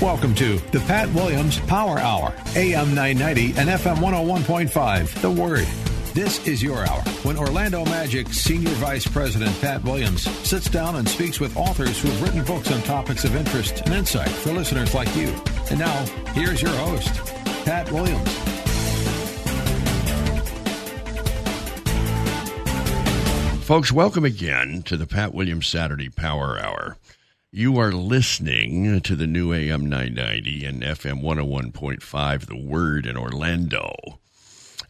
Welcome to the Pat Williams Power Hour, AM 990 and FM 101.5. The Word. This is your hour when Orlando Magic Senior Vice President Pat Williams sits down and speaks with authors who have written books on topics of interest and insight for listeners like you. And now, here's your host, Pat Williams. Folks, welcome again to the Pat Williams Saturday Power Hour. You are listening to the new AM 990 and FM 101.5, The Word in Orlando.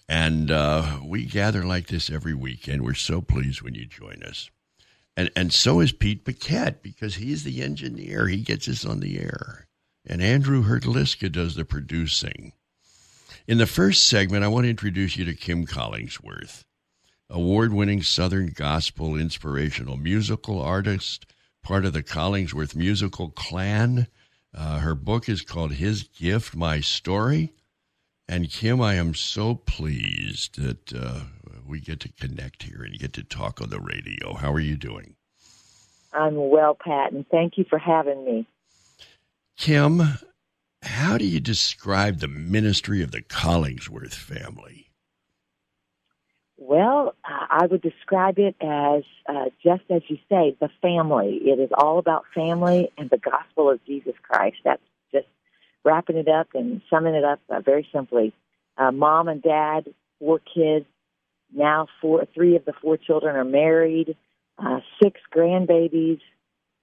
And uh, we gather like this every weekend. We're so pleased when you join us. And, and so is Pete Paquette because he's the engineer. He gets us on the air. And Andrew Herdliska does the producing. In the first segment, I want to introduce you to Kim Collingsworth award winning Southern gospel inspirational musical artist, part of the Collingsworth musical clan. Uh, her book is called His Gift, My Story. And Kim, I am so pleased that uh, we get to connect here and get to talk on the radio. How are you doing? I'm well, Pat, and thank you for having me. Kim, how do you describe the ministry of the Collingsworth family? Well, I would describe it as uh, just as you say, the family. It is all about family and the gospel of Jesus Christ. That's just wrapping it up and summing it up uh, very simply. Uh, mom and dad, four kids. Now, four, three of the four children are married. Uh, six grandbabies,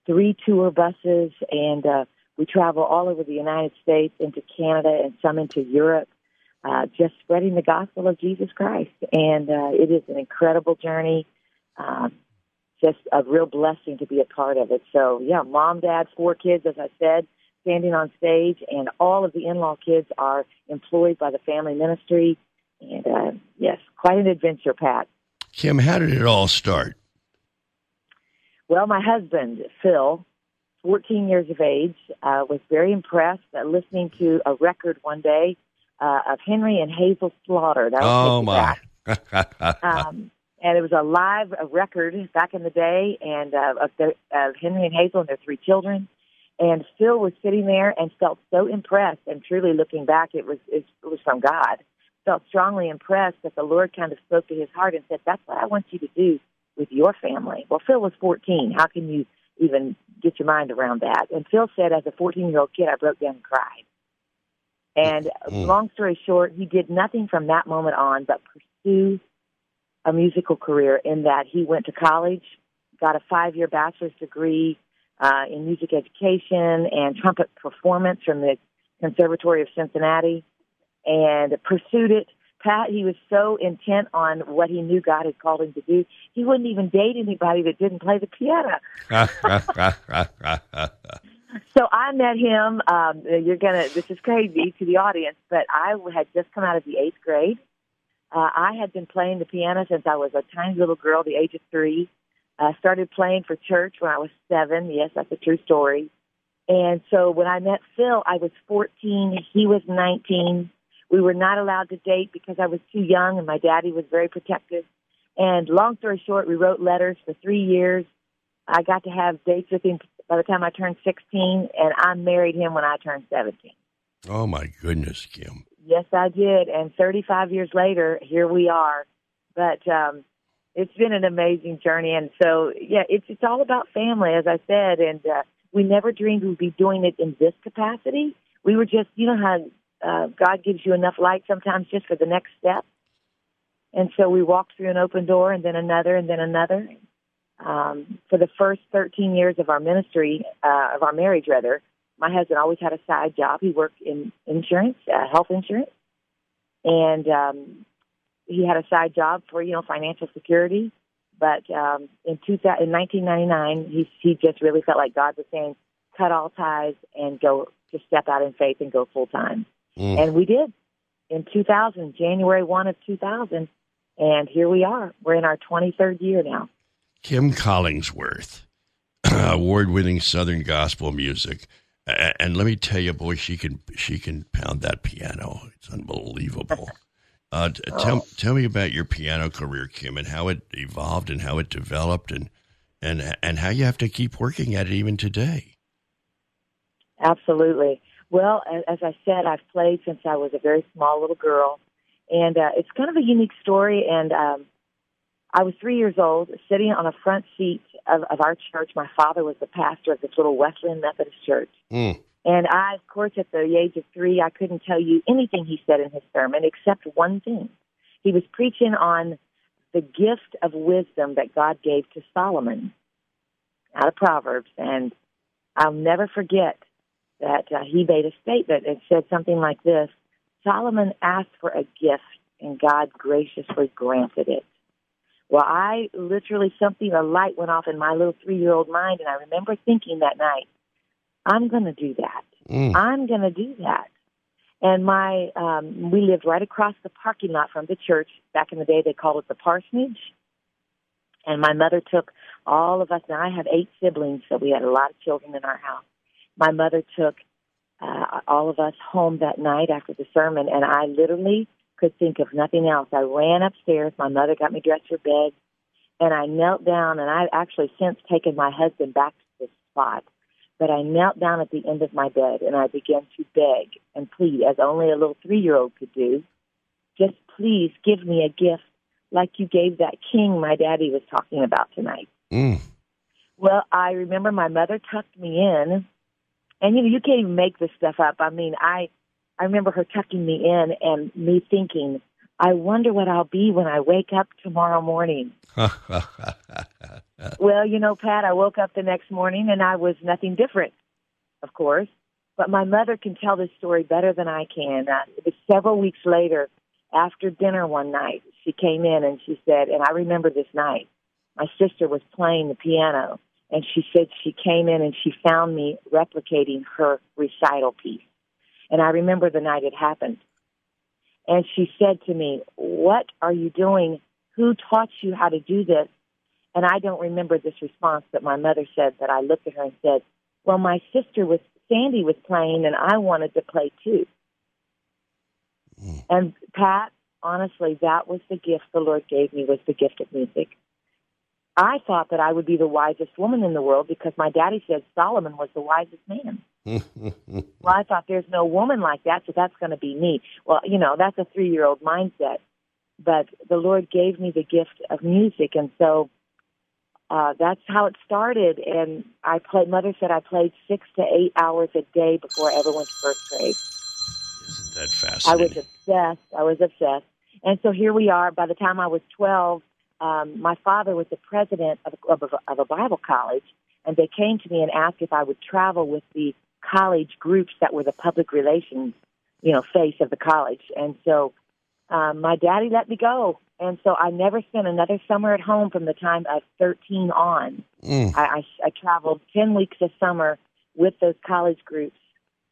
three tour buses, and uh, we travel all over the United States, into Canada, and some into Europe uh, just spreading the gospel of Jesus Christ. And uh, it is an incredible journey. Um, just a real blessing to be a part of it. So, yeah, mom, dad, four kids, as I said, standing on stage, and all of the in law kids are employed by the family ministry. And uh, yes, quite an adventure, Pat. Kim, how did it all start? Well, my husband, Phil, 14 years of age, uh, was very impressed uh, listening to a record one day uh, of Henry and Hazel Slaughter. That was oh my! um, and it was a live a record back in the day, and uh, of, the, of Henry and Hazel and their three children. And Phil was sitting there and felt so impressed. And truly, looking back, it was it was from God. Felt strongly impressed that the Lord kind of spoke to his heart and said, "That's what I want you to do with your family." Well, Phil was 14. How can you even get your mind around that? And Phil said, as a 14 year old kid, I broke down and cried. And mm. long story short, he did nothing from that moment on but pursue a musical career in that he went to college, got a five year bachelor's degree uh, in music education and trumpet performance from the Conservatory of Cincinnati and pursued it. Pat, he was so intent on what he knew God had called him to do, he wouldn't even date anybody that didn't play the piano. So I met him. Um, you're gonna. This is crazy to the audience, but I had just come out of the eighth grade. Uh, I had been playing the piano since I was a tiny little girl, the age of three. I uh, started playing for church when I was seven. Yes, that's a true story. And so when I met Phil, I was 14. He was 19. We were not allowed to date because I was too young, and my daddy was very protective. And long story short, we wrote letters for three years. I got to have dates with him by the time I turned 16, and I married him when I turned 17. Oh, my goodness, Kim. Yes, I did. And 35 years later, here we are. But um, it's been an amazing journey. And so, yeah, it's, it's all about family, as I said. And uh, we never dreamed we'd be doing it in this capacity. We were just, you know how uh, God gives you enough light sometimes just for the next step. And so we walked through an open door and then another and then another um, for the first 13 years of our ministry, uh, of our marriage rather, my husband always had a side job. He worked in insurance, uh, health insurance, and um, he had a side job for you know financial security. But um, in, two, in 1999, he, he just really felt like God was saying, cut all ties and go to step out in faith and go full time. Mm. And we did in 2000, January 1 of 2000. And here we are. We're in our 23rd year now. Kim Collingsworth, award winning Southern gospel music. And let me tell you, boy, she can she can pound that piano. It's unbelievable. Uh, tell tell me about your piano career, Kim, and how it evolved and how it developed, and and and how you have to keep working at it even today. Absolutely. Well, as I said, I've played since I was a very small little girl, and uh, it's kind of a unique story. And um, I was three years old, sitting on a front seat of, of our church. My father was the pastor of this little Wesleyan Methodist church. Mm. And I, of course, at the age of three, I couldn't tell you anything he said in his sermon except one thing. He was preaching on the gift of wisdom that God gave to Solomon out of Proverbs. And I'll never forget that uh, he made a statement. and said something like this Solomon asked for a gift, and God graciously granted it. Well, I literally, something, a light went off in my little three year old mind, and I remember thinking that night, I'm going to do that. Mm. I'm going to do that. And my, um, we lived right across the parking lot from the church. Back in the day, they called it the parsonage. And my mother took all of us. Now I have eight siblings, so we had a lot of children in our house my mother took uh, all of us home that night after the sermon, and I literally could think of nothing else. I ran upstairs. My mother got me dressed for bed, and I knelt down. And I've actually since taken my husband back to this spot, but I knelt down at the end of my bed and I began to beg and plead, as only a little three-year-old could do. Just please give me a gift like you gave that king my daddy was talking about tonight. Mm. Well, I remember my mother tucked me in and you know, you can't even make this stuff up. I mean, I I remember her tucking me in and me thinking, I wonder what I'll be when I wake up tomorrow morning. well, you know, Pat, I woke up the next morning and I was nothing different, of course. But my mother can tell this story better than I can. Uh, it was several weeks later, after dinner one night, she came in and she said, and I remember this night, my sister was playing the piano and she said she came in and she found me replicating her recital piece. And I remember the night it happened. And she said to me, What are you doing? Who taught you how to do this? And I don't remember this response, but my mother said that I looked at her and said, Well, my sister was, Sandy was playing and I wanted to play too. Mm. And Pat, honestly, that was the gift the Lord gave me was the gift of music. I thought that I would be the wisest woman in the world because my daddy said Solomon was the wisest man. Well, I thought there's no woman like that, so that's going to be me. Well, you know, that's a three year old mindset. But the Lord gave me the gift of music, and so uh, that's how it started. And I played. Mother said I played six to eight hours a day before I ever went to first grade. Isn't that fascinating? I was obsessed. I was obsessed. And so here we are. By the time I was twelve, um, my father was the president of, of, of a Bible college, and they came to me and asked if I would travel with the college groups that were the public relations, you know, face of the college. And so um, my daddy let me go. And so I never spent another summer at home from the time of 13 on. Mm. I, I, I traveled 10 weeks of summer with those college groups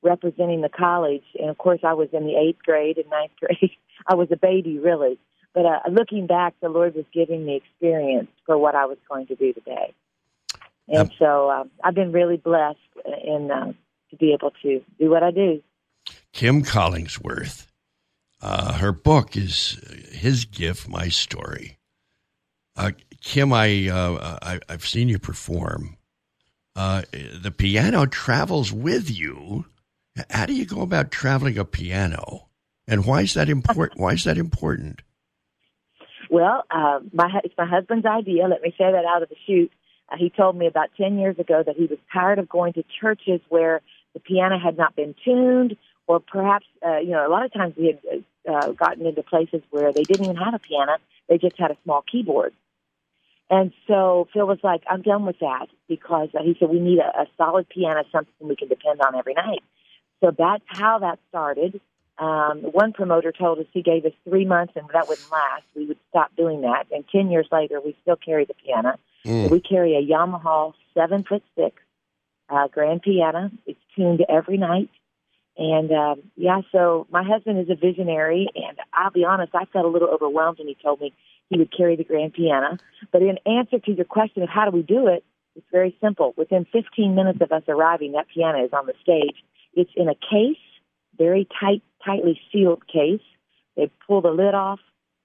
representing the college. And of course, I was in the eighth grade and ninth grade. I was a baby, really. But uh, looking back, the Lord was giving me experience for what I was going to do today. And so uh, I've been really blessed in uh, to be able to do what I do. Kim Collingsworth, uh, her book is His Gift, My Story. Uh, Kim, I, uh, I have seen you perform. Uh, the piano travels with you. How do you go about traveling a piano, and why is that important? why is that important? Well, uh, my it's my husband's idea. Let me say that out of the chute. Uh, he told me about ten years ago that he was tired of going to churches where the piano had not been tuned, or perhaps uh, you know a lot of times we had uh, gotten into places where they didn't even have a piano; they just had a small keyboard. And so Phil was like, "I'm done with that," because uh, he said we need a, a solid piano, something we can depend on every night. So that's how that started. Um, one promoter told us he gave us three months and that wouldn't last. We would stop doing that. And 10 years later, we still carry the piano. Mm. We carry a Yamaha seven foot six uh, grand piano. It's tuned every night. And um, yeah, so my husband is a visionary, and I'll be honest, I felt a little overwhelmed when he told me he would carry the grand piano. But in answer to your question of how do we do it, it's very simple. Within 15 minutes of us arriving, that piano is on the stage. It's in a case, very tight, tightly sealed case. They pull the lid off,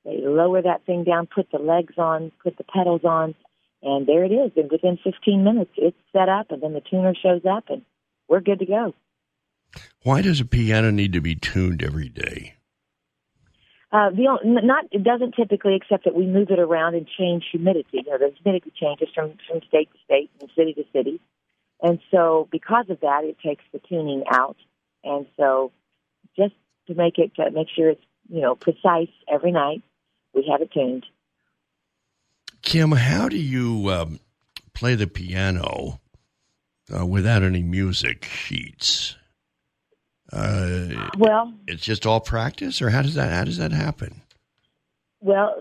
they lower that thing down, put the legs on, put the pedals on, and there it is. And within 15 minutes, it's set up, and then the tuner shows up, and we're good to go. Why does a piano need to be tuned every day? Uh, the not it doesn't typically, except that we move it around and change humidity. You know, the humidity changes from from state to state and city to city, and so because of that, it takes the tuning out. And so, just to make it to make sure it's you know precise every night, we have it tuned. Kim, how do you um, play the piano uh, without any music sheets? Uh, well, it's just all practice, or how does that how does that happen? Well,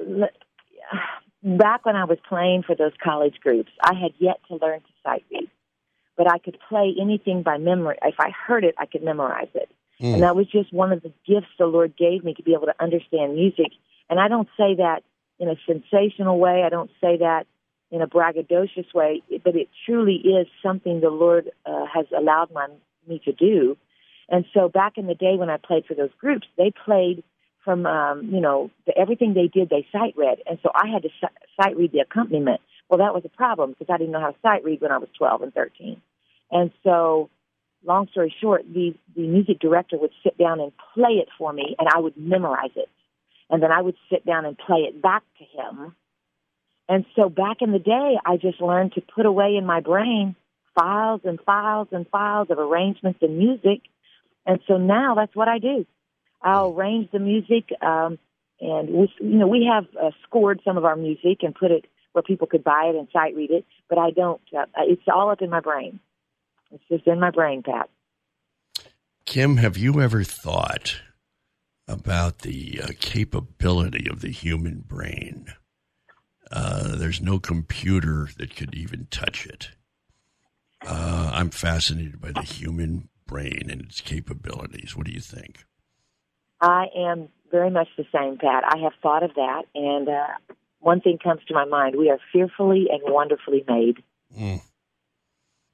back when I was playing for those college groups, I had yet to learn to sight read, but I could play anything by memory. If I heard it, I could memorize it, mm. and that was just one of the gifts the Lord gave me to be able to understand music. And I don't say that in a sensational way. I don't say that in a braggadocious way, but it truly is something the Lord uh, has allowed my, me to do and so back in the day when I played for those groups, they played from, um, you know, the, everything they did, they sight read. And so I had to sight read the accompaniment. Well, that was a problem because I didn't know how to sight read when I was 12 and 13. And so, long story short, the, the music director would sit down and play it for me, and I would memorize it. And then I would sit down and play it back to him. And so back in the day, I just learned to put away in my brain files and files and files of arrangements and music and so now that's what I do. I'll arrange the music, um, and we, you know, we have uh, scored some of our music and put it where people could buy it and sight read it. But I don't. Uh, it's all up in my brain. It's just in my brain, Pat. Kim, have you ever thought about the uh, capability of the human brain? Uh, there's no computer that could even touch it. Uh, I'm fascinated by the human brain and its capabilities. What do you think? I am very much the same, Pat. I have thought of that, and uh, one thing comes to my mind: we are fearfully and wonderfully made. Mm.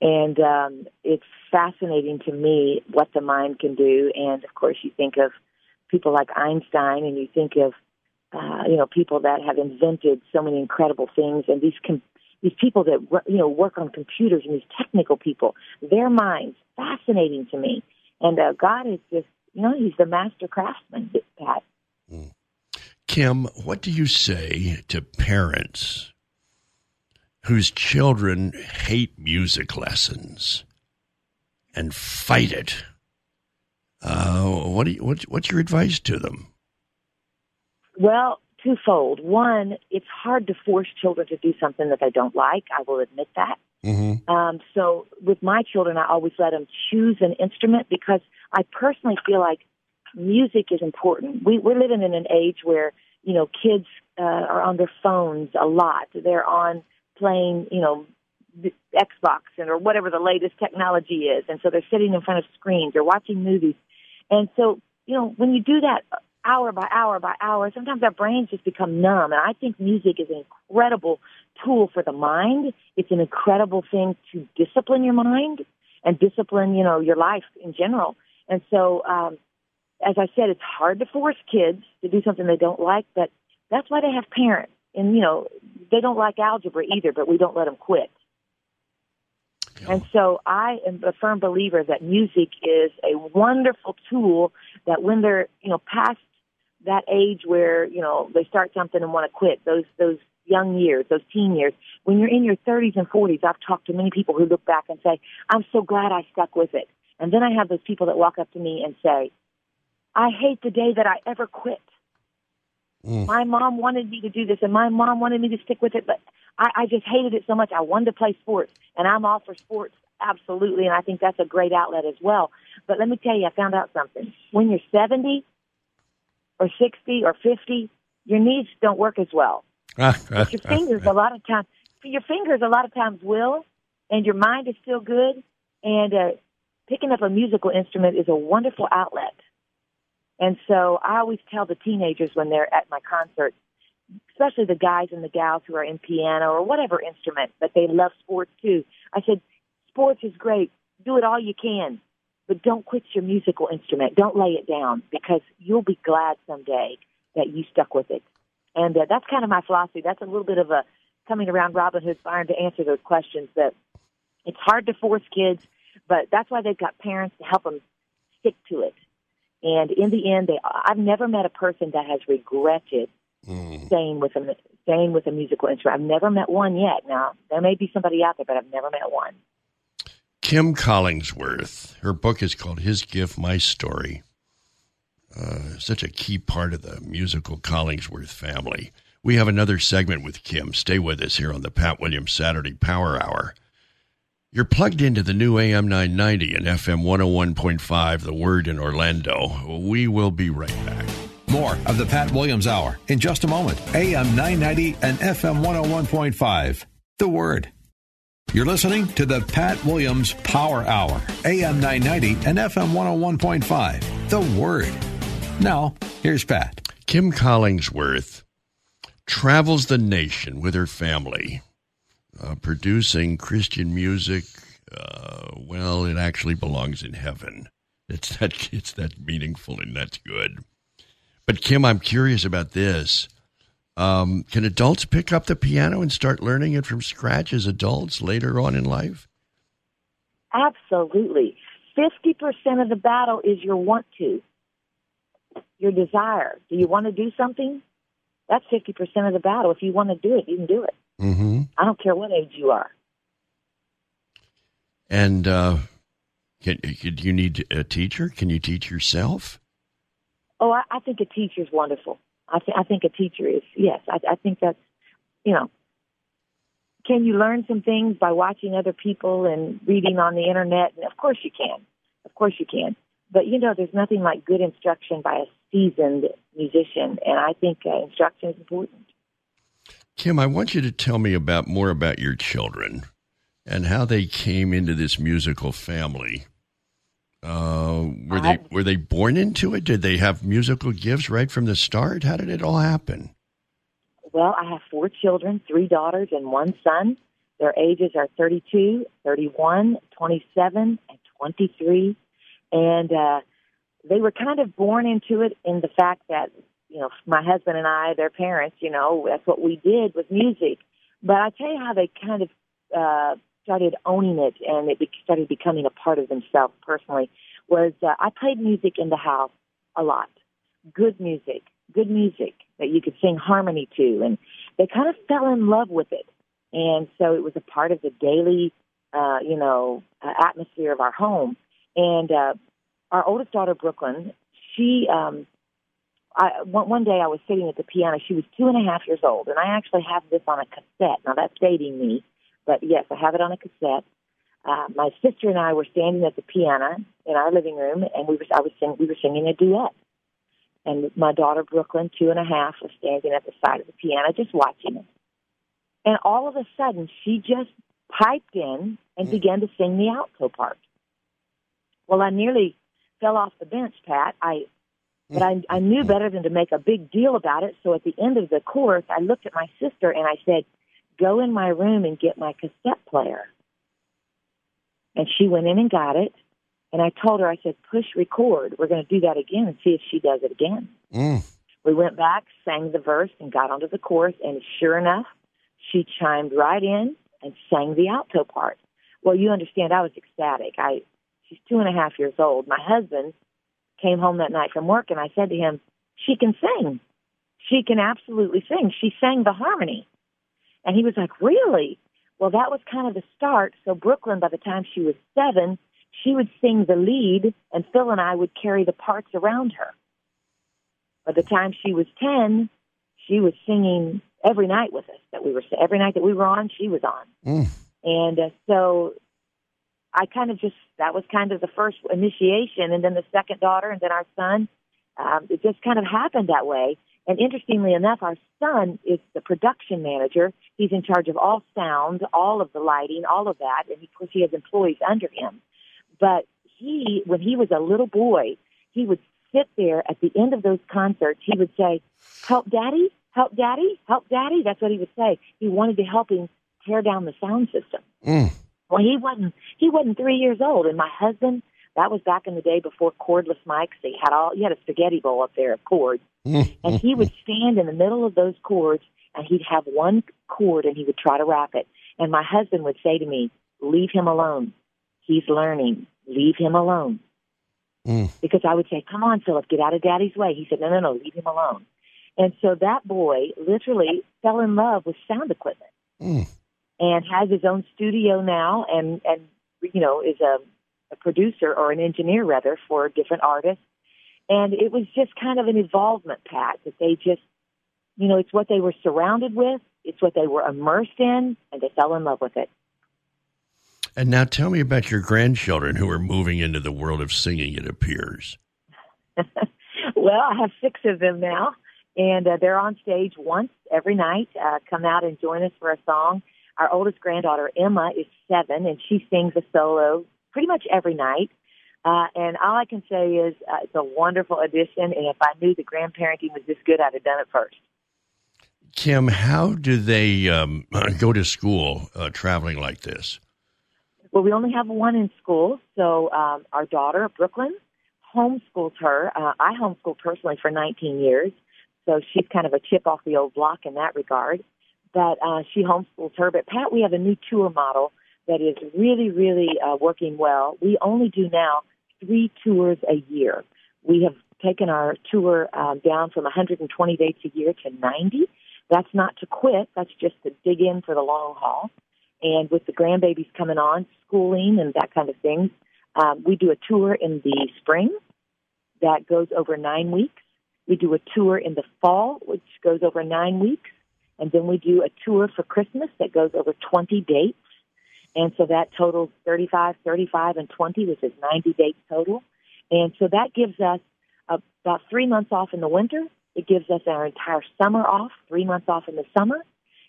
And um, it's fascinating to me what the mind can do. And of course, you think of people like Einstein, and you think of uh, you know people that have invented so many incredible things, and these com- these people that you know work on computers and these technical people, their minds fascinating to me. And uh, God is just you know He's the master craftsman, Pat. Mm. Kim, what do you say to parents whose children hate music lessons and fight it? Uh, what, do you, what, what's your advice to them? Well, twofold. One, it's hard to force children to do something that they don't like. I will admit that. Mm-hmm. Um, so with my children, I always let them choose an instrument because I personally feel like music is important. We, we're living in an age where you know kids uh, are on their phones a lot. They're on playing, you know, Xbox and or whatever the latest technology is, and so they're sitting in front of screens. They're watching movies, and so you know when you do that hour by hour by hour, sometimes our brains just become numb. And I think music is an incredible tool for the mind. It's an incredible thing to discipline your mind and discipline, you know, your life in general. And so, um, as I said, it's hard to force kids to do something they don't like, but that's why they have parents. And, you know, they don't like algebra either, but we don't let them quit. And so I am a firm believer that music is a wonderful tool that when they're, you know, past that age where you know they start something and want to quit those those young years those teen years when you're in your 30s and 40s i've talked to many people who look back and say i'm so glad i stuck with it. And then i have those people that walk up to me and say i hate the day that i ever quit Mm. My mom wanted me to do this, and my mom wanted me to stick with it, but I, I just hated it so much. I wanted to play sports, and I'm all for sports, absolutely, and I think that's a great outlet as well. But let me tell you, I found out something. When you're 70 or 60 or 50, your knees don't work as well. but your fingers, a lot of times, your fingers, a lot of times will, and your mind is still good. And uh, picking up a musical instrument is a wonderful outlet. And so I always tell the teenagers when they're at my concerts, especially the guys and the gals who are in piano or whatever instrument, but they love sports too. I said, sports is great. Do it all you can, but don't quit your musical instrument. Don't lay it down because you'll be glad someday that you stuck with it. And uh, that's kind of my philosophy. That's a little bit of a coming around Robin Hood Fire to answer those questions that it's hard to force kids, but that's why they've got parents to help them stick to it. And in the end, they, I've never met a person that has regretted mm. staying with a staying with a musical instrument. I've never met one yet. Now there may be somebody out there, but I've never met one. Kim Collingsworth. Her book is called His Gift, My Story. Uh, such a key part of the musical Collingsworth family. We have another segment with Kim. Stay with us here on the Pat Williams Saturday Power Hour. You're plugged into the new AM 990 and FM 101.5, The Word in Orlando. We will be right back. More of the Pat Williams Hour in just a moment. AM 990 and FM 101.5, The Word. You're listening to the Pat Williams Power Hour, AM 990 and FM 101.5, The Word. Now, here's Pat. Kim Collingsworth travels the nation with her family uh, producing Christian music, uh, well, it actually belongs in heaven. It's that it's that meaningful and that's good. But Kim, I'm curious about this. Um, can adults pick up the piano and start learning it from scratch as adults later on in life? Absolutely. Fifty percent of the battle is your want to, your desire. Do you want to do something? That's fifty percent of the battle. If you want to do it, you can do it. Mm-hmm. I don't care what age you are. And uh, can, do you need a teacher? Can you teach yourself? Oh, I, I think a teacher is wonderful. I, th- I think a teacher is yes. I, I think that's you know. Can you learn some things by watching other people and reading on the internet? And of course you can. Of course you can. But you know, there's nothing like good instruction by a seasoned musician, and I think uh, instruction is important. Kim, I want you to tell me about more about your children and how they came into this musical family. Uh, were they were they born into it? Did they have musical gifts right from the start? How did it all happen? Well, I have four children, three daughters and one son. Their ages are 32, 31, 27, and 23. And uh, they were kind of born into it in the fact that you know, my husband and I, their parents, you know, that's what we did with music. But I tell you how they kind of uh, started owning it and it started becoming a part of themselves personally was uh, I played music in the house a lot. Good music, good music that you could sing harmony to. And they kind of fell in love with it. And so it was a part of the daily, uh, you know, uh, atmosphere of our home. And uh, our oldest daughter, Brooklyn, she um, I, one, one day I was sitting at the piano. She was two and a half years old, and I actually have this on a cassette. Now that's dating me, but yes, I have it on a cassette. Uh, my sister and I were standing at the piano in our living room, and we were I was sing, we were singing a duet. And my daughter Brooklyn, two and a half, was standing at the side of the piano, just watching it. And all of a sudden, she just piped in and mm. began to sing the alto part. Well, I nearly fell off the bench, Pat. I but I, I knew better than to make a big deal about it. So at the end of the course, I looked at my sister and I said, Go in my room and get my cassette player. And she went in and got it. And I told her, I said, push record. We're going to do that again and see if she does it again. Mm. We went back, sang the verse, and got onto the chorus. And sure enough, she chimed right in and sang the alto part. Well, you understand, I was ecstatic. I, she's two and a half years old. My husband came home that night from work and I said to him, She can sing. She can absolutely sing. She sang the harmony. And he was like, Really? Well, that was kind of the start. So Brooklyn, by the time she was seven, she would sing the lead, and Phil and I would carry the parts around her. By the time she was 10, she was singing every night with us that we were every night that we were on, she was on. Mm. And uh, so I kind of just that was kind of the first initiation, and then the second daughter, and then our son. Um, it just kind of happened that way. And interestingly enough, our son is the production manager. He's in charge of all sound, all of the lighting, all of that, and of course he has employees under him. But he, when he was a little boy, he would sit there at the end of those concerts. He would say, "Help, Daddy! Help, Daddy! Help, Daddy!" That's what he would say. He wanted to help him tear down the sound system. Mm. Well, he wasn't. He wasn't three years old, and my husband. That was back in the day before cordless mics. They had all. You had a spaghetti bowl up there of cords, and he would stand in the middle of those cords, and he'd have one cord, and he would try to wrap it. And my husband would say to me, "Leave him alone. He's learning. Leave him alone." Mm. Because I would say, "Come on, Philip, get out of Daddy's way." He said, "No, no, no. Leave him alone." And so that boy literally fell in love with sound equipment Mm. And has his own studio now and and you know is a, a producer or an engineer rather for different artists. And it was just kind of an involvement pat that they just you know it's what they were surrounded with it's what they were immersed in and they fell in love with it. And now tell me about your grandchildren who are moving into the world of singing, it appears. well i have six of them now and uh, they're on stage once every night uh, come out and join us for a song our oldest granddaughter emma is seven and she sings a solo pretty much every night. Uh, and all i can say is uh, it's a wonderful addition and if i knew the grandparenting was this good i'd have done it first. Kim, how do they um, go to school uh, traveling like this? well we only have one in school so um, our daughter brooklyn homeschools her. Uh, i homeschooled personally for 19 years so she's kind of a chip off the old block in that regard but uh, she homeschools her. But Pat, we have a new tour model that is really, really uh, working well. We only do now three tours a year. We have taken our tour um, down from 120 dates a year to 90. That's not to quit. That's just to dig in for the long haul. And with the grandbabies coming on, schooling and that kind of thing, um, we do a tour in the spring that goes over nine weeks. We do a tour in the fall, which goes over nine weeks. And then we do a tour for Christmas that goes over 20 dates. And so that totals 35, 35, and 20, which is 90 dates total. And so that gives us about three months off in the winter. It gives us our entire summer off, three months off in the summer,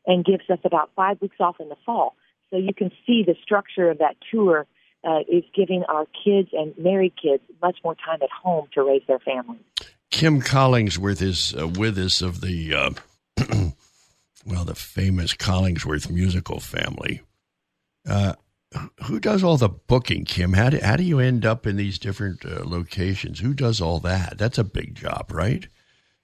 and gives us about five weeks off in the fall. So you can see the structure of that tour uh, is giving our kids and married kids much more time at home to raise their families. Kim Collingsworth is uh, with us of the, uh, well, the famous Collingsworth musical family. Uh, who does all the booking, Kim? How do, how do you end up in these different uh, locations? Who does all that? That's a big job, right?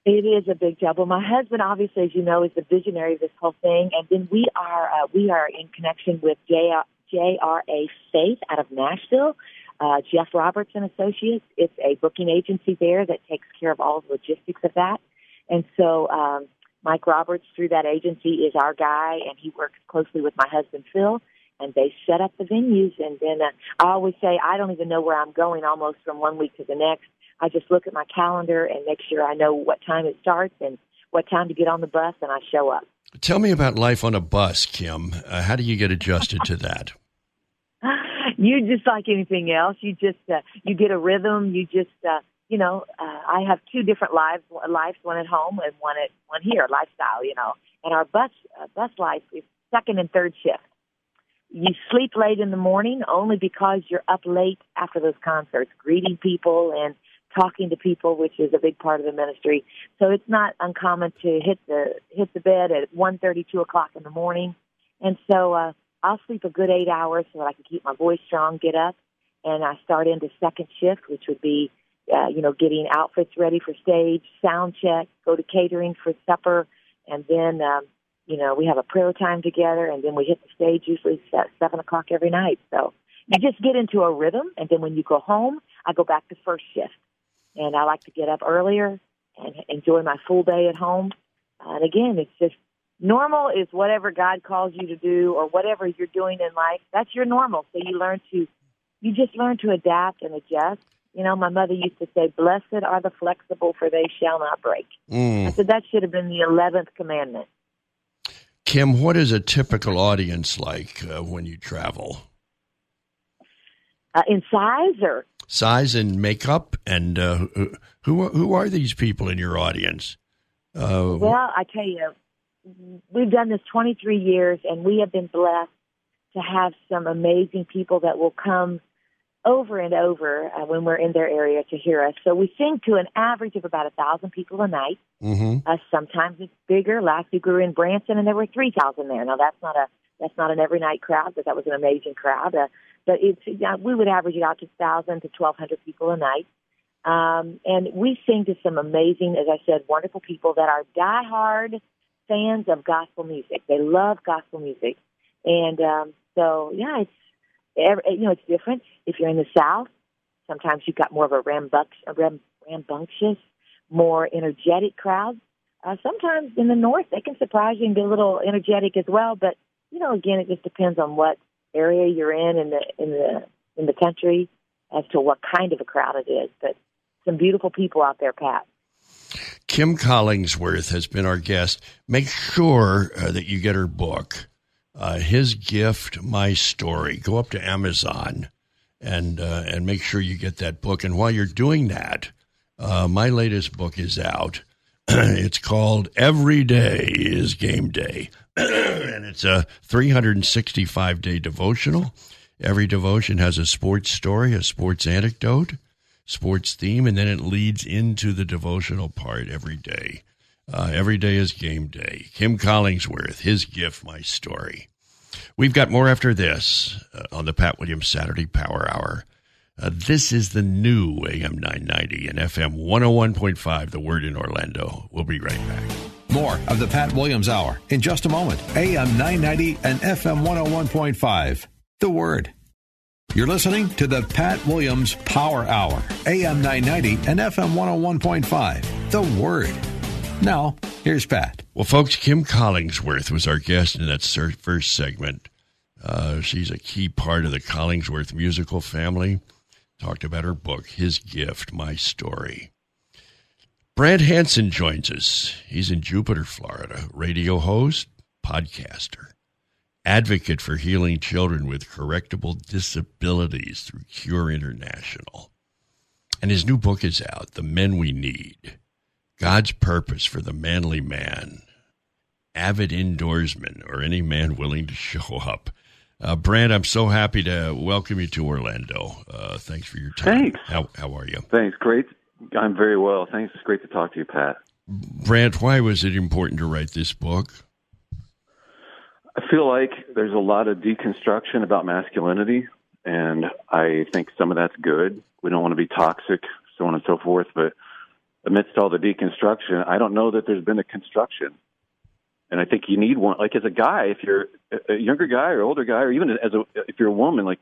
It is a big job. Well, my husband, obviously, as you know, is the visionary of this whole thing, and then we are uh, we are in connection with JR, JRA Faith out of Nashville. Uh, Jeff Roberts and Associates. It's a booking agency there that takes care of all the logistics of that. And so um, Mike Roberts, through that agency, is our guy, and he works closely with my husband Phil. And they set up the venues, and then uh, I always say I don't even know where I'm going almost from one week to the next. I just look at my calendar and make sure I know what time it starts and what time to get on the bus, and I show up. Tell me about life on a bus, Kim. Uh, how do you get adjusted to that? you just like anything else. You just uh, you get a rhythm. You just uh, you know. Uh, I have two different lives: lives, one at home and one at one here. Lifestyle, you know. And our bus uh, bus life is second and third shift. You sleep late in the morning only because you're up late after those concerts, greeting people and talking to people, which is a big part of the ministry. So it's not uncommon to hit the hit the bed at one thirty, two o'clock in the morning, and so uh, I'll sleep a good eight hours so that I can keep my voice strong, get up, and I start into second shift, which would be, uh, you know, getting outfits ready for stage, sound check, go to catering for supper, and then, um, you know, we have a prayer time together, and then we hit the stage usually at seven o'clock every night. So you just get into a rhythm, and then when you go home, I go back to first shift, and I like to get up earlier and enjoy my full day at home. And again, it's just normal is whatever God calls you to do or whatever you're doing in life. That's your normal. So you learn to, you just learn to adapt and adjust. You know, my mother used to say, "Blessed are the flexible, for they shall not break." Mm. I said that should have been the eleventh commandment. Kim, what is a typical audience like uh, when you travel? Uh, in size or Size and makeup, and uh, who who are these people in your audience? Uh, Well, I tell you, we've done this 23 years, and we have been blessed to have some amazing people that will come over and over uh, when we're in their area to hear us. So we sing to an average of about a thousand people a night. mhm. Uh, sometimes it's bigger. Last week we were in Branson, and there were 3,000 there. Now that's not a that's not an every night crowd, but that was an amazing crowd. Uh, but it's yeah, we would average it out to 1,000 to 1,200 people a night. Um, and we sing to some amazing, as I said, wonderful people that are diehard fans of gospel music. They love gospel music, and um, so yeah, it's every, you know it's different. If you're in the South, sometimes you've got more of a rambux, rambunctious, more energetic crowd. Uh, sometimes in the North, they can surprise you and be a little energetic as well. But you know, again, it just depends on what area you're in in the in the in the country as to what kind of a crowd it is. But some beautiful people out there, Pat. Kim Collingsworth has been our guest. Make sure uh, that you get her book, uh, His Gift, My Story. Go up to Amazon and uh, and make sure you get that book. And while you're doing that, uh, my latest book is out. it's called Every Day is Game Day, and it's a 365 day devotional. Every devotion has a sports story, a sports anecdote sports theme, and then it leads into the devotional part every day. Uh, every day is game day. Kim Collingsworth, his gift, my story. We've got more after this uh, on the Pat Williams Saturday Power Hour. Uh, this is the new AM 990 and FM 101.5, The Word in Orlando. We'll be right back. More of the Pat Williams Hour in just a moment. AM 990 and FM 101.5. The Word. You're listening to the Pat Williams Power Hour, AM 990 and FM 101.5. The Word. Now, here's Pat. Well, folks, Kim Collingsworth was our guest in that first segment. Uh, she's a key part of the Collingsworth musical family. Talked about her book, His Gift, My Story. Brant Hansen joins us. He's in Jupiter, Florida, radio host, podcaster, advocate for healing children with correctable disabilities through Cure International. And his new book is out, The Men We Need God's Purpose for the Manly Man, Avid Indoorsman, or any man willing to show up. Uh, Brant, I'm so happy to welcome you to Orlando. Uh, thanks for your time. Thanks. How, how are you? Thanks. Great. I'm very well. Thanks. It's great to talk to you, Pat. Brad, why was it important to write this book? I feel like there's a lot of deconstruction about masculinity, and I think some of that's good. We don't want to be toxic, so on and so forth. But amidst all the deconstruction, I don't know that there's been a construction. And I think you need one. Like as a guy, if you're a younger guy or older guy, or even as a if you're a woman, like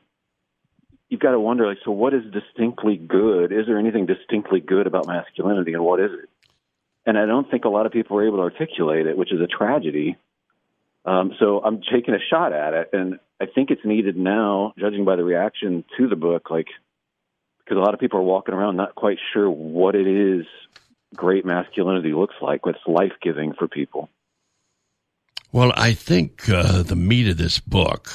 you've got to wonder, like, so what is distinctly good? Is there anything distinctly good about masculinity, and what is it? And I don't think a lot of people are able to articulate it, which is a tragedy. Um, so I'm taking a shot at it, and I think it's needed now, judging by the reaction to the book, like because a lot of people are walking around not quite sure what it is great masculinity looks like, what's life giving for people. Well, I think uh, the meat of this book,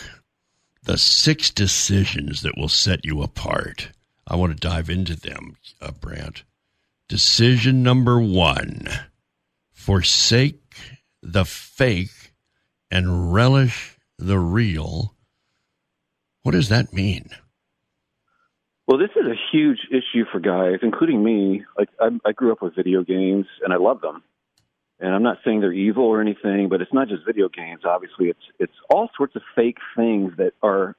the six decisions that will set you apart, I want to dive into them, uh, Brant. Decision number one forsake the fake and relish the real. What does that mean? Well, this is a huge issue for guys, including me. Like I, I grew up with video games, and I love them. And I'm not saying they're evil or anything, but it's not just video games. Obviously, it's it's all sorts of fake things that are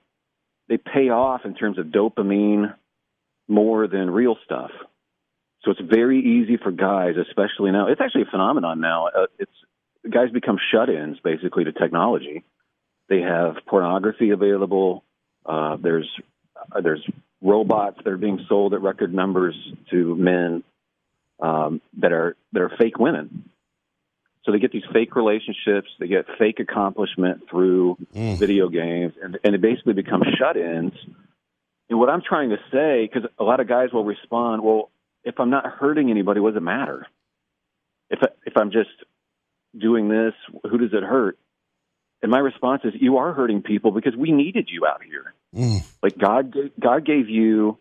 they pay off in terms of dopamine more than real stuff. So it's very easy for guys, especially now. It's actually a phenomenon now. Uh, it's guys become shut-ins basically to technology. They have pornography available. Uh, there's uh, there's robots that are being sold at record numbers to men um, that are that are fake women. So they get these fake relationships, they get fake accomplishment through Mm. video games, and, and they basically become shut-ins. And what I'm trying to say, because a lot of guys will respond, well, if I'm not hurting anybody, what does it matter? If I, if I'm just doing this, who does it hurt? And my response is, you are hurting people because we needed you out here. Mm. Like God, God gave you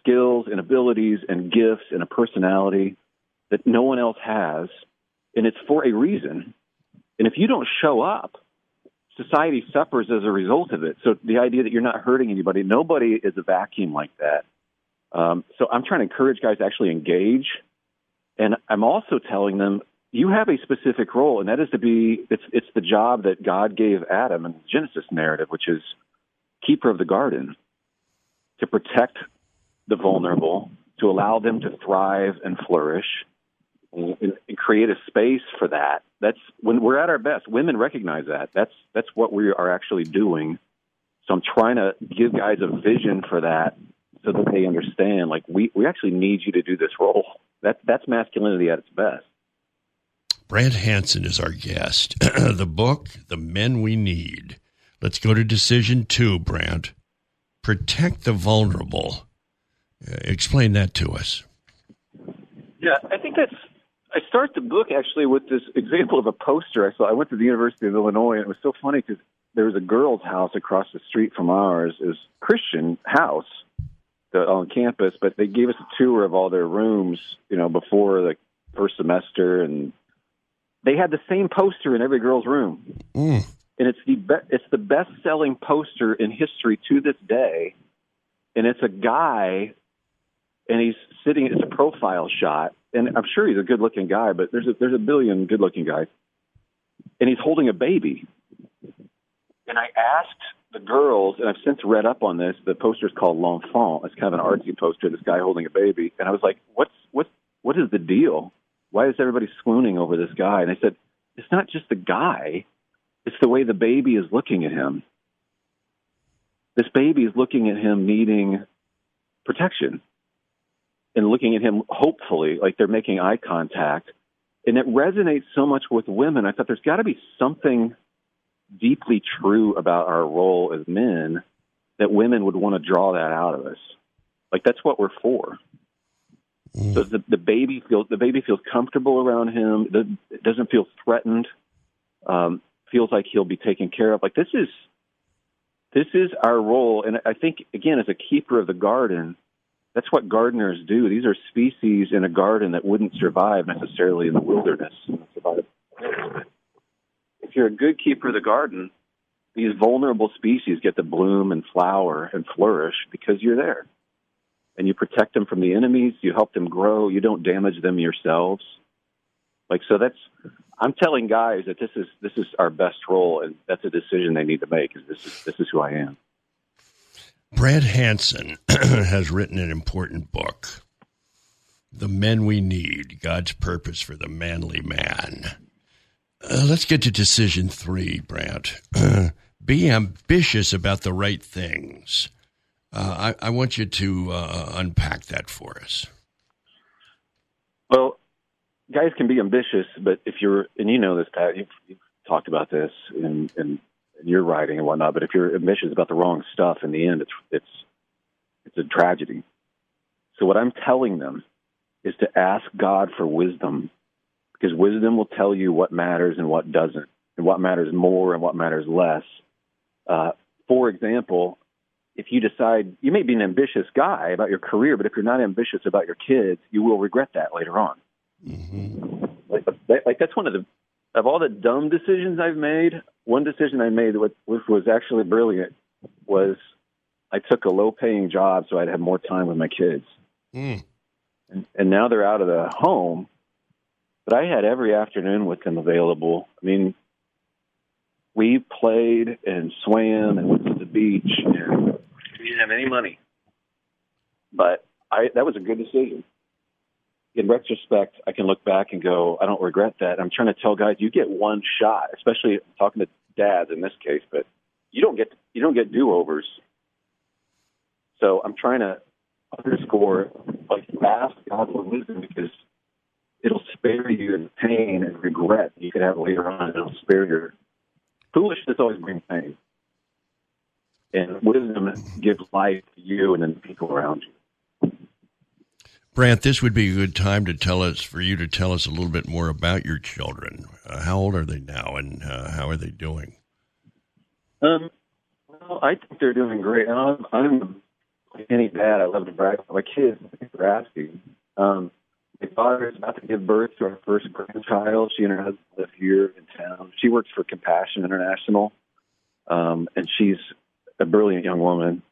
skills and abilities and gifts and a personality that no one else has, and it's for a reason. And if you don't show up, society suffers as a result of it. So the idea that you're not hurting anybody, nobody is a vacuum like that. Um, so I'm trying to encourage guys to actually engage, and I'm also telling them you have a specific role, and that is to be it's it's the job that God gave Adam in the Genesis narrative, which is keeper of the garden, to protect the vulnerable, to allow them to thrive and flourish, and, and create a space for that. That's when we're at our best. Women recognize that. That's that's what we are actually doing. So I'm trying to give guys a vision for that, so that they understand. Like we we actually need you to do this role. That that's masculinity at its best. Brant Hansen is our guest. the book, The Men We Need. Let's go to decision two, Brant. Protect the vulnerable. Uh, explain that to us. Yeah, I think that's I start the book actually with this example of a poster I saw. I went to the University of Illinois, and it was so funny because there was a girls' house across the street from ours. It was Christian house on campus, but they gave us a tour of all their rooms, you know, before the first semester, and they had the same poster in every girl's room. Mm. And it's the be- it's the best selling poster in history to this day, and it's a guy, and he's sitting. It's a profile shot, and I'm sure he's a good looking guy, but there's a, there's a billion good looking guys, and he's holding a baby. And I asked the girls, and I've since read up on this. The poster is called L'Enfant. It's kind of an artsy poster. This guy holding a baby, and I was like, "What's what? What is the deal? Why is everybody swooning over this guy?" And I said, "It's not just the guy; it's the way the baby is looking at him. This baby is looking at him needing protection." and looking at him hopefully, like they're making eye contact. And it resonates so much with women. I thought there's got to be something deeply true about our role as men that women would want to draw that out of us. Like that's what we're for. Mm. So the, the baby feels the baby feels comfortable around him. It doesn't feel threatened. Um, feels like he'll be taken care of. Like this is this is our role, and I think again as a keeper of the garden, that's what gardeners do. These are species in a garden that wouldn't survive necessarily in the wilderness. If you're a good keeper of the garden, these vulnerable species get to bloom and flower and flourish because you're there. And you protect them from the enemies, you help them grow, you don't damage them yourselves. Like so that's I'm telling guys that this is this is our best role and that's a decision they need to make is this is this is who I am. Brant Hansen has written an important book, The Men We Need God's Purpose for the Manly Man. Uh, let's get to decision three, Brant. Uh, be ambitious about the right things. Uh, I, I, want you to uh, unpack that for us. Guys can be ambitious, but if you're, and you know this, Pat, you've, you've talked about this in, in your writing and whatnot. But if you're ambitious about the wrong stuff, in the end, it's it's it's a tragedy. So what I'm telling them is to ask God for wisdom, because wisdom will tell you what matters and what doesn't, and what matters more and what matters less. Uh, for example, if you decide you may be an ambitious guy about your career, but if you're not ambitious about your kids, you will regret that later on. Mm-hmm. Like, like that's one of the of all the dumb decisions I've made, one decision I made, which was actually brilliant, was I took a low paying job so I'd have more time with my kids. Mm. And, and now they're out of the home, but I had every afternoon with them available. I mean, we played and swam and went to the beach, and we didn't have any money. But I, that was a good decision in retrospect, I can look back and go, I don't regret that. I'm trying to tell guys, you get one shot, especially talking to dads in this case, but you don't get you don't get do overs. So I'm trying to underscore, like, ask God for wisdom because it'll spare you the pain and regret you could have later on. It'll spare your foolishness always brings pain. and wisdom gives life to you and then the people around you. Brant, this would be a good time to tell us, for you to tell us a little bit more about your children. Uh, how old are they now, and uh, how are they doing? Um, well, I think they're doing great. I'm, I'm any dad. I love to brag my kids. For asking. Um, my daughter is about to give birth to our first grandchild. She and her husband live here in town. She works for Compassion International, um, and she's a brilliant young woman.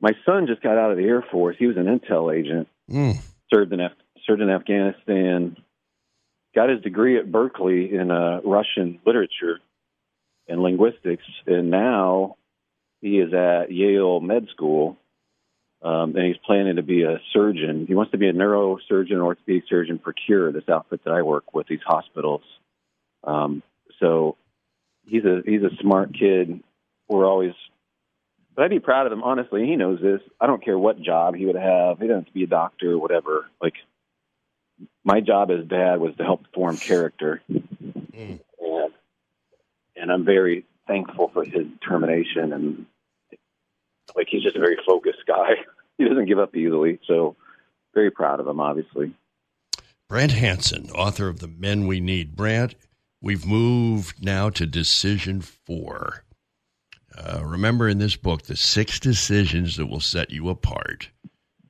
My son just got out of the Air Force. He was an intel agent, Mm. served in Af- served in Afghanistan, got his degree at Berkeley in uh, Russian literature and linguistics, and now he is at Yale Med School, um, and he's planning to be a surgeon. He wants to be a neurosurgeon, orthopedic surgeon for Cure, this outfit that I work with, these hospitals. Um, so he's a he's a smart kid. We're always, but I'd be proud of him. Honestly, he knows this. I don't care what job he would have. He doesn't have to be a doctor or whatever. Like my job as dad was to help form character, hmm. and and I'm very thankful for his determination and like he's just a very focused guy. He doesn't give up easily, so very proud of him. Obviously, Brant Hansen, author of The Men We Need. Brant, we've moved now to decision four. Uh, remember in this book the six decisions that will set you apart.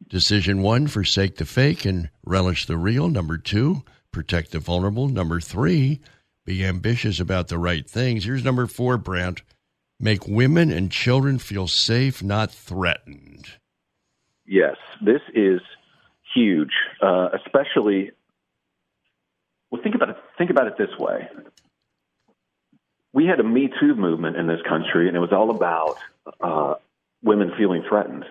Decision one, forsake the fake and relish the real. Number two, protect the vulnerable. Number three, be ambitious about the right things. Here's number four, Brant. Make women and children feel safe, not threatened. yes, this is huge, uh, especially. Well, think about it. Think about it this way. We had a Me Too movement in this country, and it was all about uh, women feeling threatened.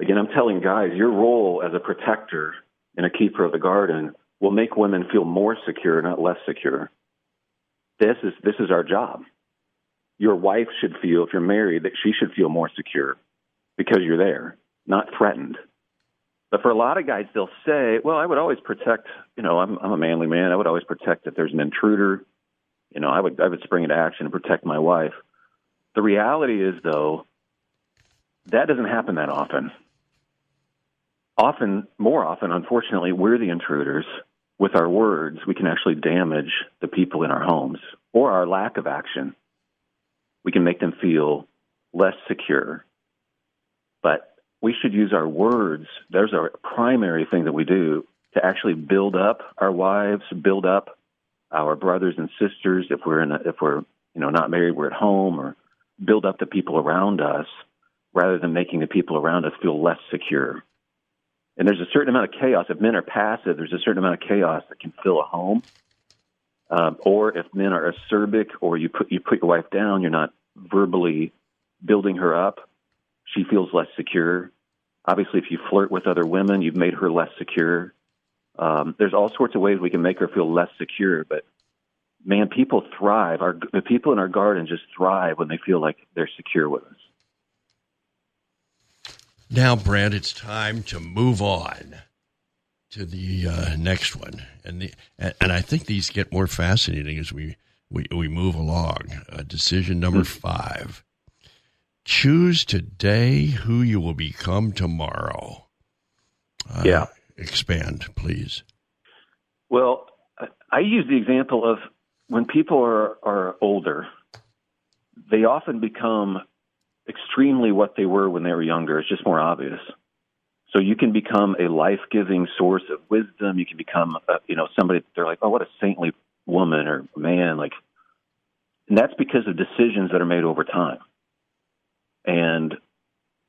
Again, I'm telling guys, your role as a protector and a keeper of the garden will make women feel more secure, not less secure. This is this is our job. Your wife should feel, if you're married, that she should feel more secure because you're there, not threatened. But for a lot of guys, they'll say, "Well, I would always protect. You know, I'm I'm a manly man. I would always protect if there's an intruder. You know, I would I would spring into action and protect my wife." The reality is, though, that doesn't happen that often. Often, more often, unfortunately, we're the intruders. With our words, we can actually damage the people in our homes or our lack of action. We can make them feel less secure. But we should use our words. There's our primary thing that we do to actually build up our wives, build up our brothers and sisters. If we're in, a, if we're you know not married, we're at home, or build up the people around us, rather than making the people around us feel less secure. And there's a certain amount of chaos. If men are passive, there's a certain amount of chaos that can fill a home. Um, or if men are acerbic, or you put you put your wife down, you're not verbally building her up. She feels less secure. Obviously, if you flirt with other women, you've made her less secure. Um, there's all sorts of ways we can make her feel less secure. But man, people thrive. Our the people in our garden just thrive when they feel like they're secure with us. Now, Brant, it's time to move on to the uh, next one, and the and, and I think these get more fascinating as we we, we move along. Uh, decision number five: choose today who you will become tomorrow. Uh, Yeah. Expand, please. Well, I- use the example of when people are, are older, they often become extremely what they were when they were younger. It's just more obvious. So you can become a life-giving source of wisdom. You can become, uh, you know, somebody. They're like, oh, what a saintly woman or man. Like, and that's because of decisions that are made over time. And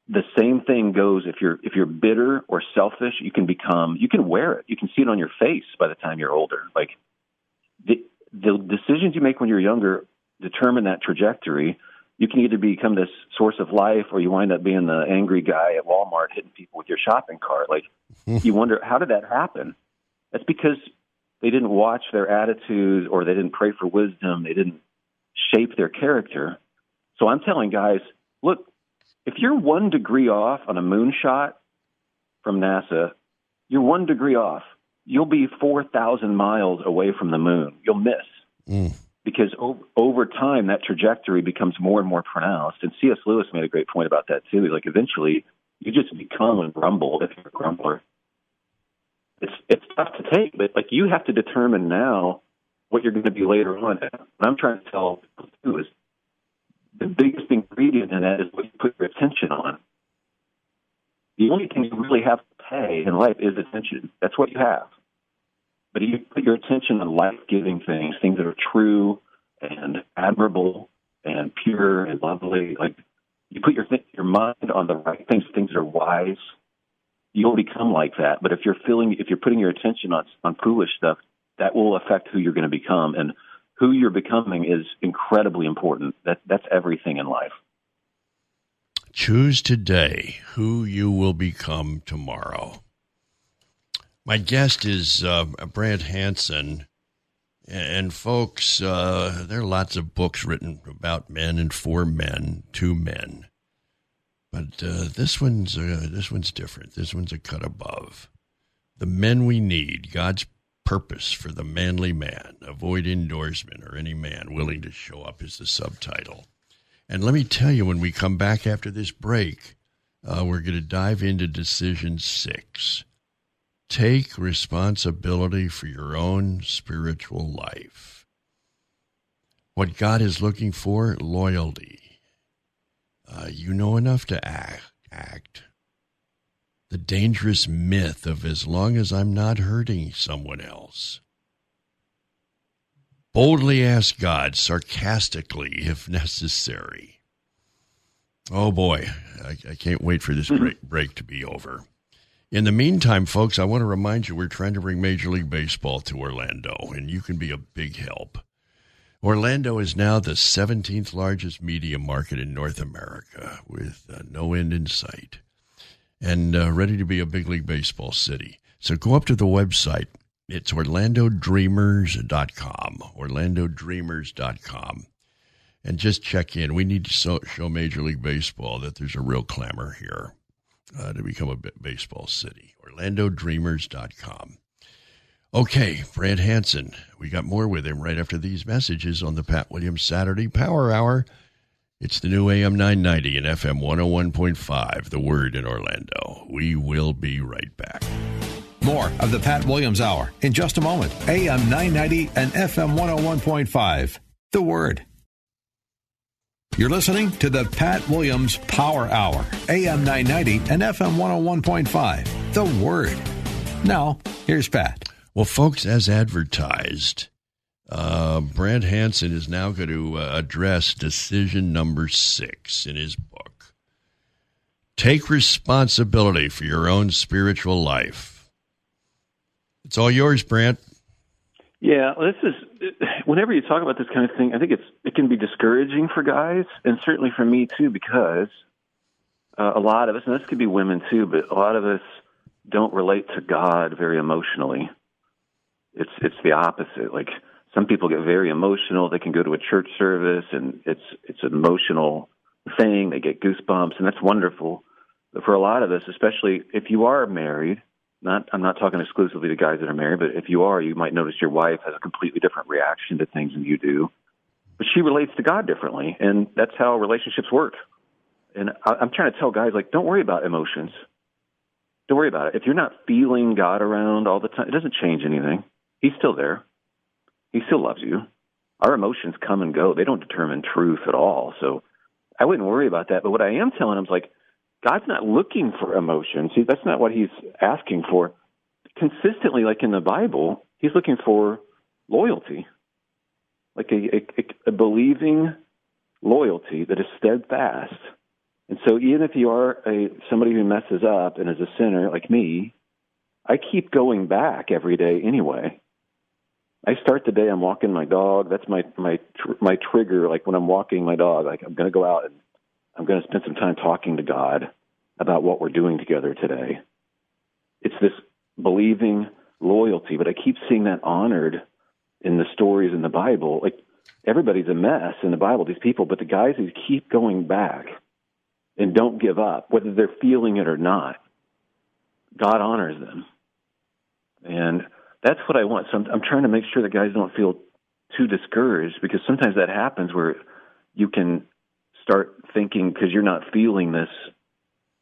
the same thing goes if you're if you're bitter or selfish, you can become you can wear it. You can see it on your face by the time you're older. Like the the decisions you make when you're younger determine that trajectory. You can either become this source of life or you wind up being the angry guy at Walmart hitting people with your shopping cart. Like you wonder how did that happen? That's because they didn't watch their attitudes or they didn't pray for wisdom. They didn't shape their character. So I'm telling guys, look, if you're one degree off on a moonshot from NASA, you're one degree off. You'll be 4,000 miles away from the moon. You'll miss. Mm. because over, over time that trajectory becomes more and more pronounced. And C.S. Lewis made a great point about that too. He's like, eventually you just become a grumble if you're a grumbler. It's it's tough to take, but like you have to determine now what you're going to be later on. And I'm trying to tell people too is the biggest ingredient in that is what you put your attention on. The only thing you really have to pay in life is attention. That's what you have. But if you put your attention on life giving things, things that are true and admirable and pure and lovely, like you put your your mind on the right things, things that are wise, you'll become like that. But if you're feeling, if you're putting your attention on on foolish stuff, that will affect who you're going to become. And who you're becoming is incredibly important. That that's everything in life. Choose today who you will become tomorrow. My guest is uh, Brant Hansen. And folks, uh, there are lots of books written about men and for men, to men. But uh, this one's uh, this one's different. This one's a cut above. The men we need, God's purpose for the manly man. Avid Indoorsman or any man willing to show up is the subtitle. And let me tell you, when we come back after this break, uh, we're going to dive into decision six. Take responsibility for your own spiritual life. What God is looking for, loyalty. Uh, you know enough to act. act the dangerous myth of as long as I'm not hurting someone else. Boldly ask God, sarcastically if necessary. Oh boy, I, I can't wait for this break, break to be over. In the meantime, folks, I want to remind you we're trying to bring Major League Baseball to Orlando, and you can be a big help. Orlando is now the 17th largest media market in North America, with uh, no end in sight and uh, ready to be a big league baseball city. So go up to the website. It's orlandodreamers.com, orlandodreamers.com, and just check in. We need to show Major League Baseball that there's a real clamor here uh, to become a baseball city. orlandodreamers.com. Okay, Brant Hansen. We got more with him right after these messages on the Pat Williams Saturday Power Hour. It's the new AM 990 and FM 101.5, The Word in Orlando. We will be right back. More of the Pat Williams Hour in just a moment. AM 990 and FM 101.5, The Word. You're listening to the Pat Williams Power Hour, AM 990 and FM 101.5, The Word. Now, here's Pat. Well, folks, as advertised, uh, Brant Hansen is now going to uh, address decision number six in his book. Take responsibility for your own spiritual life. It's all yours, Brant. Yeah, this is whenever you talk about this kind of thing, I think it's it can be discouraging for guys, and certainly for me too, because uh, a lot of us, and this could be women too, but a lot of us don't relate to God very emotionally. It's it's the opposite. Like some people get very emotional. They can go to a church service and it's it's an emotional thing. They get goosebumps and that's wonderful. But for a lot of us, especially if you are married, not I'm not talking exclusively to guys that are married, but if you are, you might notice your wife has a completely different reaction to things than you do. But she relates to God differently, and that's how relationships work. And I, I'm trying to tell guys like, don't worry about emotions. Don't worry about it. If you're not feeling God around all the time, it doesn't change anything. He's still there. He still loves you. Our emotions come and go. They don't determine truth at all. So I wouldn't worry about that. But what I am telling him is like, God's not looking for emotions. See, that's not what he's asking for. Consistently, like in the Bible, he's looking for loyalty, like a, a, a believing loyalty that is steadfast. And so, even if you are a somebody who messes up and is a sinner like me, I keep going back every day anyway. I start the day. I'm walking my dog. That's my my tr- my trigger. Like when I'm walking my dog, like I'm going to go out and I'm going to spend some time talking to God about what we're doing together today. It's this believing loyalty, but I keep seeing that honored in the stories in the Bible. Like everybody's a mess in the Bible, these people, but the guys who keep going back and don't give up, whether they're feeling it or not, God honors them. And that's what I want. So I'm, I'm trying to make sure that guys don't feel too discouraged because sometimes that happens where you can start thinking because you're not feeling this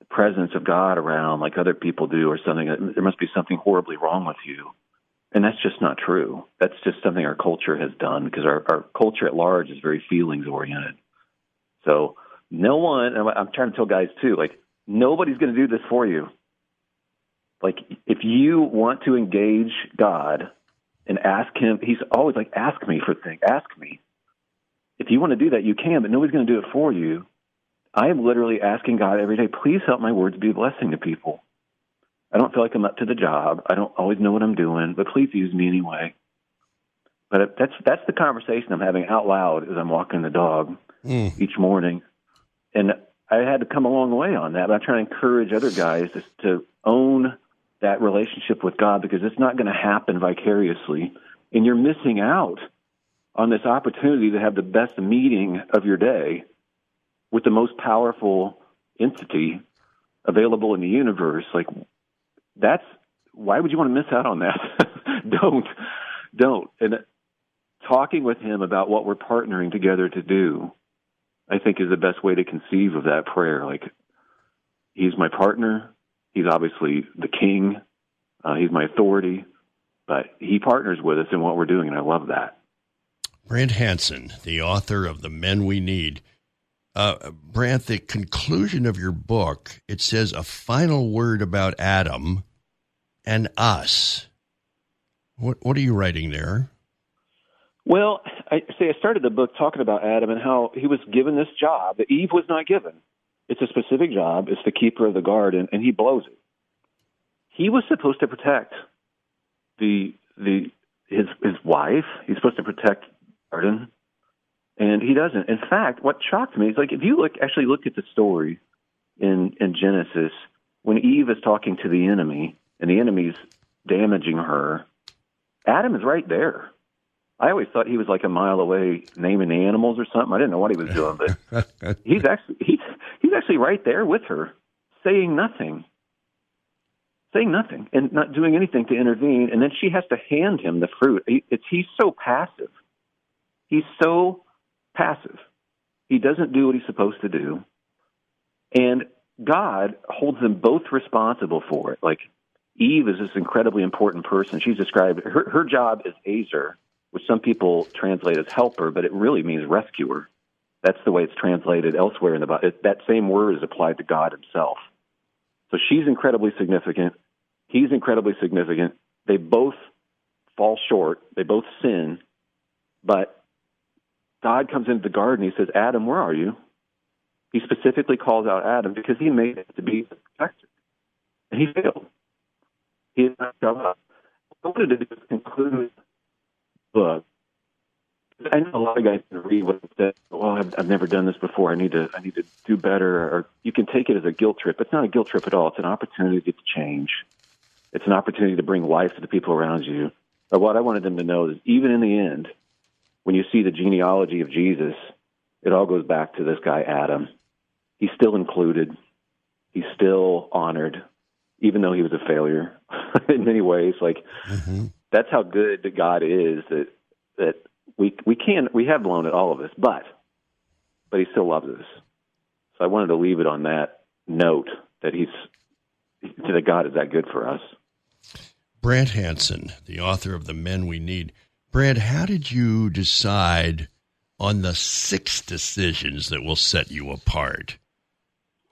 presence of God around like other people do or something. Uh, there must be something horribly wrong with you. And that's just not true. That's just something our culture has done because our, our culture at large is very feelings oriented. So no one, I'm trying to tell guys too, like nobody's going to do this for you. Like if you want to engage God and ask him, he's always like, ask me for things, ask me. If you want to do that, you can, but nobody's going to do it for you. I am literally asking God every day, please help my words be a blessing to people. I don't feel like I'm up to the job. I don't always know what I'm doing, but please use me anyway. But that's that's the conversation I'm having out loud as I'm walking the dog mm. each morning, and I had to come a long way on that. But I'm trying to encourage other guys to, to own that relationship with God because it's not going to happen vicariously, and you're missing out on this opportunity to have the best meeting of your day with the most powerful entity available in the universe. Like that's why would you want to miss out on that? don't, don't. And talking with him about what we're partnering together to do, I think is the best way to conceive of that prayer. Like, he's my partner. He's obviously the king. Uh, he's my authority, but he partners with us in what we're doing, and I love that. Brant Hansen, the author of The Men We Need. Uh, Brant, the conclusion of your book, it says a final word about Adam and us. What what are you writing there? Well, I say I started the book talking about Adam and how he was given this job that Eve was not given. It's a specific job. It's the keeper of the garden, and he blows it. He was supposed to protect the the his his wife. He's supposed to protect garden, and he doesn't. In fact, what shocked me is like if you look actually look at the story in in Genesis when Eve is talking to the enemy and the enemy's damaging her. Adam is right there. I always thought he was like a mile away naming the animals or something. I didn't know what he was doing, but he's actually he's he's actually right there with her, saying nothing. Saying nothing and not doing anything to intervene, and then she has to hand him the fruit. It's he's so passive. He's so passive. He doesn't do what he's supposed to do. And God holds them both responsible for it. Like Eve is this incredibly important person. She's described her her job is ezer, which some people translate as helper, but it really means rescuer. That's the way it's translated elsewhere in the Bible. That same word is applied to God Himself. So she's incredibly significant. He's incredibly significant. They both fall short. They both sin, but God comes into the garden. He says, "Adam, where are you?" He specifically calls out Adam because he made it to be the protector, and he failed he did not show up. I wanted to do conclude the book. I know a lot of guys can read what it says. Well, I've, I've never done this before. I need to. I need to do better. Or you can take it as a guilt trip. It's not a guilt trip at all. It's an opportunity to change. It's an opportunity to bring life to the people around you. But what I wanted them to know is, even in the end, when you see the genealogy of Jesus, it all goes back to this guy Adam. He's still included. He's still honored even though he was a failure in many ways. Like mm-hmm. that's how good God is that that we we can we have blown it all of us, but but he still loves us. So I wanted to leave it on that note that he's that God is that good for us. Brant Hansen, the author of The Men We Need. Brant, how did you decide on the six decisions that will set you apart?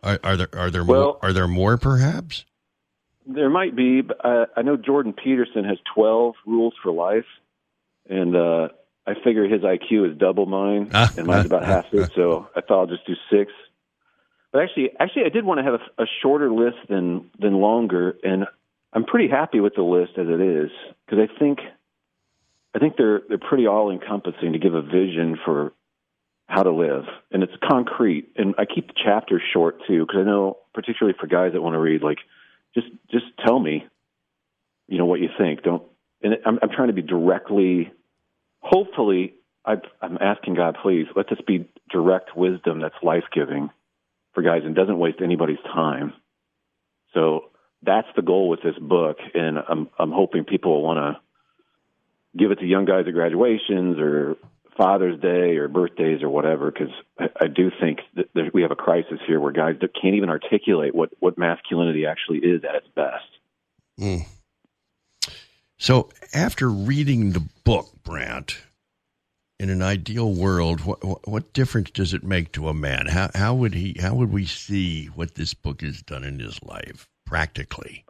Are, are there are there well, more, are there more perhaps? There might be. But I, I know Jordan Peterson has 12 rules for life, and uh, I figure his IQ is double mine, ah. and mine's about half it. So I thought I'll just do six. But actually, actually, I did want to have a, a shorter list than than longer, and I'm pretty happy with the list as it is because I think I think they're they're pretty all encompassing to give a vision for how to live, and it's concrete. And I keep the chapters short too because I know, particularly for guys that want to read, like just just tell me, you know, what you think. Don't. And I'm, I'm trying to be directly. Hopefully, i I'm asking God, please let this be direct wisdom that's life giving for guys and doesn't waste anybody's time. So that's the goal with this book, and I'm I'm hoping people will want to give it to young guys at graduations or Father's Day or birthdays or whatever, because I, I do think that there, we have a crisis here where guys that can't even articulate what what masculinity actually is at its best. Mm. So, after reading the book, Brant, in an ideal world, what, what difference does it make to a man? How how would he? How would we see what this book has done in his life practically?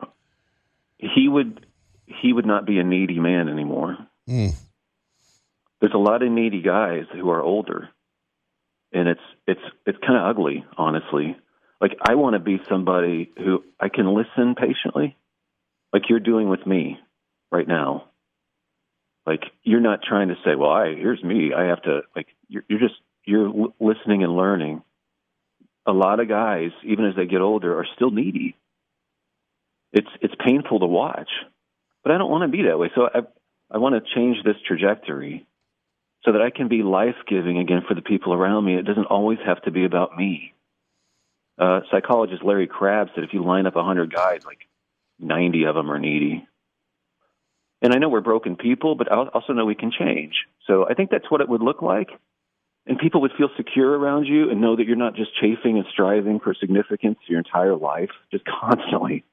He would he would not be a needy man anymore. Mm there's a lot of needy guys who are older, and it's it's it's kind of ugly, honestly. Like I want to be somebody who I can listen patiently, like you're doing with me right now. Like you're not trying to say, "Well, I here's me. I have to." Like you're, you're just you're l- listening and learning. A lot of guys, even as they get older, are still needy. It's it's painful to watch, but I don't want to be that way. So I I want to change this trajectory so that I can be life giving again for the people around me. It doesn't always have to be about me. Uh, psychologist Larry Crabb said if you line up 100 guys, like 90 of them are needy. And I know we're broken people, but I also know we can change. So I think that's what it would look like. And people would feel secure around you and know that you're not just chafing and striving for significance your entire life, just constantly.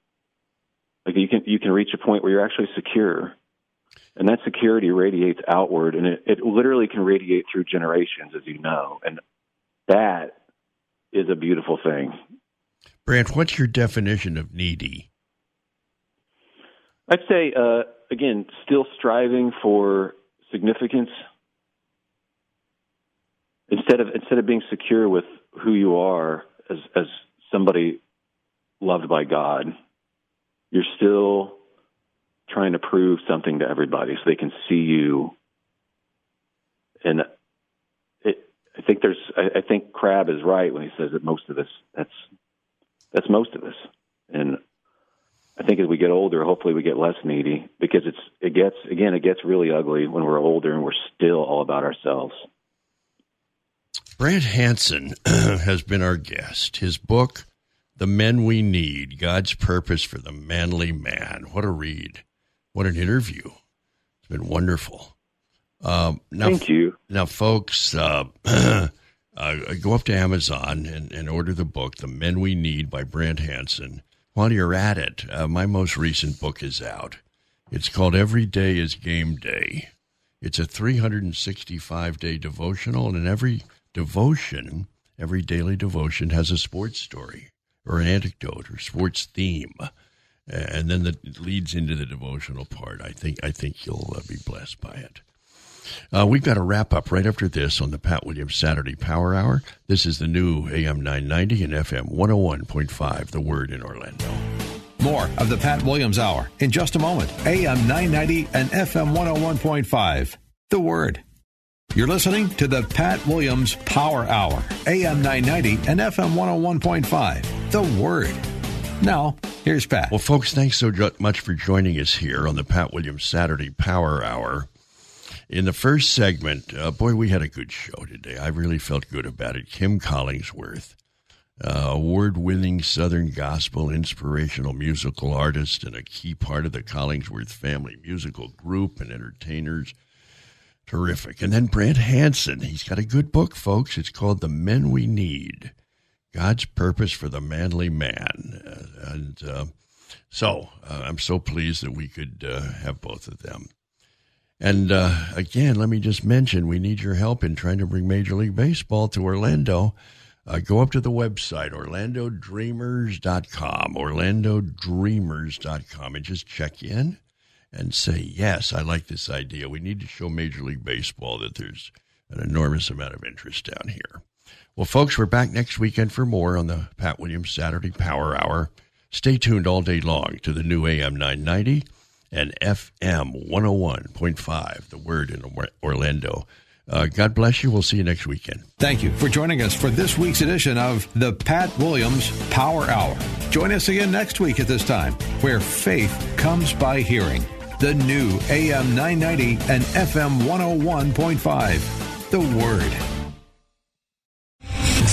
Like you can you can reach a point where you're actually secure and that security radiates outward and it, it literally can radiate through generations as you know. And that is a beautiful thing. Brant what's your definition of needy? I'd say uh, again still striving for significance. Instead of instead of being secure with who you are as as somebody loved by god you're still trying to prove something to everybody so they can see you. And it, I think there's, I, I think Crabb is right when he says that most of us, that's, that's most of us. And I think as we get older, hopefully we get less needy because it's, it gets, again, it gets really ugly when we're older and we're still all about ourselves. Brant Hansen has been our guest. His book, The Men We Need God's Purpose for the Manly Man. What a read. What an interview. It's been wonderful. Um, now, Thank you. Now, folks, uh, uh, go up to Amazon and, and, order the book, The Men We Need by Brant Hansen. While you're at it, uh, my most recent book is out. It's called Every Day is Game Day. It's a 365 day devotional, and in every devotion, every daily devotion has a sports story or an anecdote or sports theme and then that leads into the devotional part. I think I think you'll uh, be blessed by it. Uh, we've got a wrap up right after this on the Pat Williams Saturday Power Hour. This is the new AM 990 and FM 101.5, The Word in Orlando. More of the Pat Williams Hour in just a moment. AM 990 and FM 101.5, The Word. You're listening to the Pat Williams Power Hour, AM 990 and FM 101.5, The Word. Now, here's Pat. Well, folks, thanks so much for joining us here on the Pat Williams Saturday Power Hour. In the first segment, uh, boy, we had a good show today. I really felt good about it. Kim Collingsworth, uh, award winning Southern gospel inspirational musical artist and a key part of the Collingsworth family musical group and entertainers. Terrific. And then Brant Hansen. He's got a good book, folks. It's called The Men We Need. God's purpose for the manly man. Uh, and uh, so uh, I'm so pleased that we could uh, have both of them. And uh, again, let me just mention we need your help in trying to bring Major League Baseball to Orlando. Uh, go up to the website, orlandodreamers.com, orlandodreamers.com, and just check in and say, yes, I like this idea. We need to show Major League Baseball that there's an enormous amount of interest down here. Well, folks, we're back next weekend for more on the Pat Williams Saturday Power Hour. Stay tuned all day long to the new AM 990 and FM 101.5, the word in Orlando. Uh, God bless you. We'll see you next weekend. Thank you for joining us for this week's edition of the Pat Williams Power Hour. Join us again next week at this time, where faith comes by hearing. The new AM 990 and FM 101.5, the Word.